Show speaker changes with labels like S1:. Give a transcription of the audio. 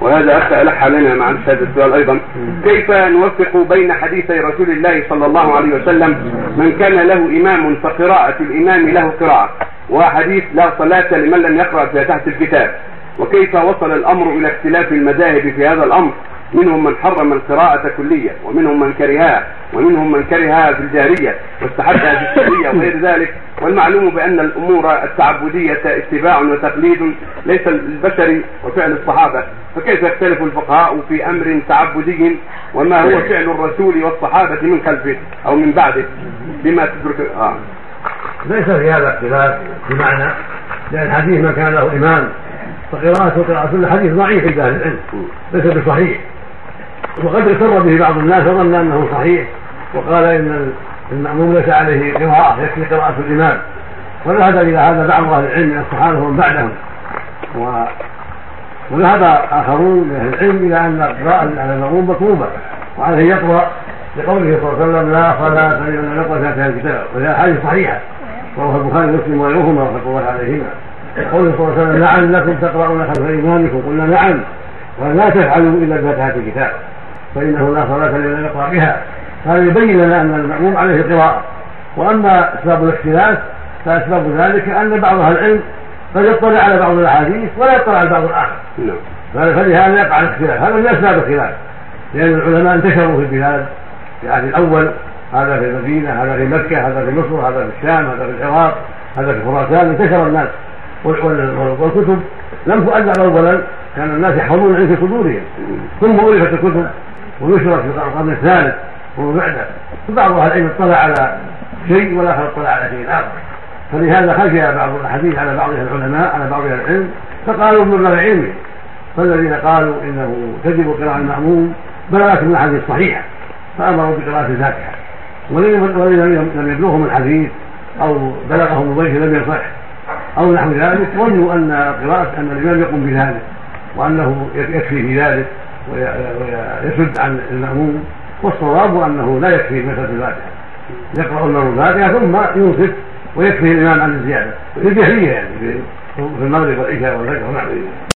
S1: وهذا أخ ألح علينا مع هذا السؤال أيضا. كيف نوفق بين حديثي رسول الله صلى الله عليه وسلم من كان له إمام فقراءة الإمام له قراءة وحديث لا صلاة لمن لم يقرأ فاتحة الكتاب. وكيف وصل الأمر إلى اختلاف المذاهب في هذا الأمر؟ منهم من حرم القراءة كلية ومنهم من كرهها ومنهم من كرهها في الجارية واستحبها في السرية وغير ذلك. والمعلوم بأن الأمور التعبدية اتباع وتقليد ليس البشر وفعل الصحابة. فكيف يختلف الفقهاء في أمر تعبدي وما هو فعل الرسول والصحابة من خلفه أو من بعده؟ بما تدرك آه.
S2: ليس في هذا اختلاف بمعنى لأن الحديث ما كان له إمام فقراءته قراءة الحديث ضعيف عند أهل العلم ليس بصحيح. وقد اغتر به بعض الناس وظن أنه صحيح. وقال إن المأموم ليس عليه قراءة يكفي قراءة الإمام وذهب إلى هذا بعض أهل العلم من الصحابة ومن بعدهم. و... وذهب آخرون من أهل العلم إلى أن القراءة على المأموم مطلوبة. وعليه يقرأ لقوله صلى الله عليه وسلم لا صلاة لمن لم يقرأ فاتحة الكتاب. وهي حديث صحيحة. رواه البخاري ومسلم وغيرهما رحمة الله عليهما. قوله صلى الله عليه وسلم لعلكم تقرؤون خلف إمامكم قلنا نعم. ولا تفعلوا إلا بفاتحة الكتاب فإنه لا صلاة لمن يقرأ بها. هذا يبين لنا أن المأموم عليه القراءة وأما أسباب الاختلاف فأسباب ذلك أن بعض أهل العلم قد يطلع على بعض الأحاديث ولا يطلع على بعض الآخر. نعم. فلهذا يقع الاختلاف. هذا من أسباب الخلاف. لأن العلماء انتشروا في البلاد في العهد الأول. هذا في المدينة هذا في مكة هذا في مصر هذا في الشام هذا في العراق هذا في خراسان. انتشر الناس. والكتب لم تؤلف أولا. كان الناس يحفظون العلم في صدورهم. ثم ألفت الكتب ونشرت في القرن الثالث. ومن بعده فبعض أهل العلم اطلع على شيء والآخر اطلع على شيء آخر. فلهذا خشي بعض الأحاديث على بعض العلماء على بعض أهل العلم فقالوا من غير علمه فالذين قالوا إنه تجب قراءة المأموم بلغت من الأحاديث الصحيحة فأمروا بقراءة الفاتحة. والذين لم يبلغهم الحديث أو بلغهم الضيف لم يصح أو نحو ذلك ظنوا أن قراءه أن الإمام يقوم بذلك وأنه يكفي في ذلك ويسد عن المأموم. والصواب أنه لا يكفي مسألة الفاتحة. يقرأ المأموم الفاتحة ثم ينصت ويكفي الإمام عن الزيادة. في الجهرية يعني في المغرب والعشاء والفجر ونحوه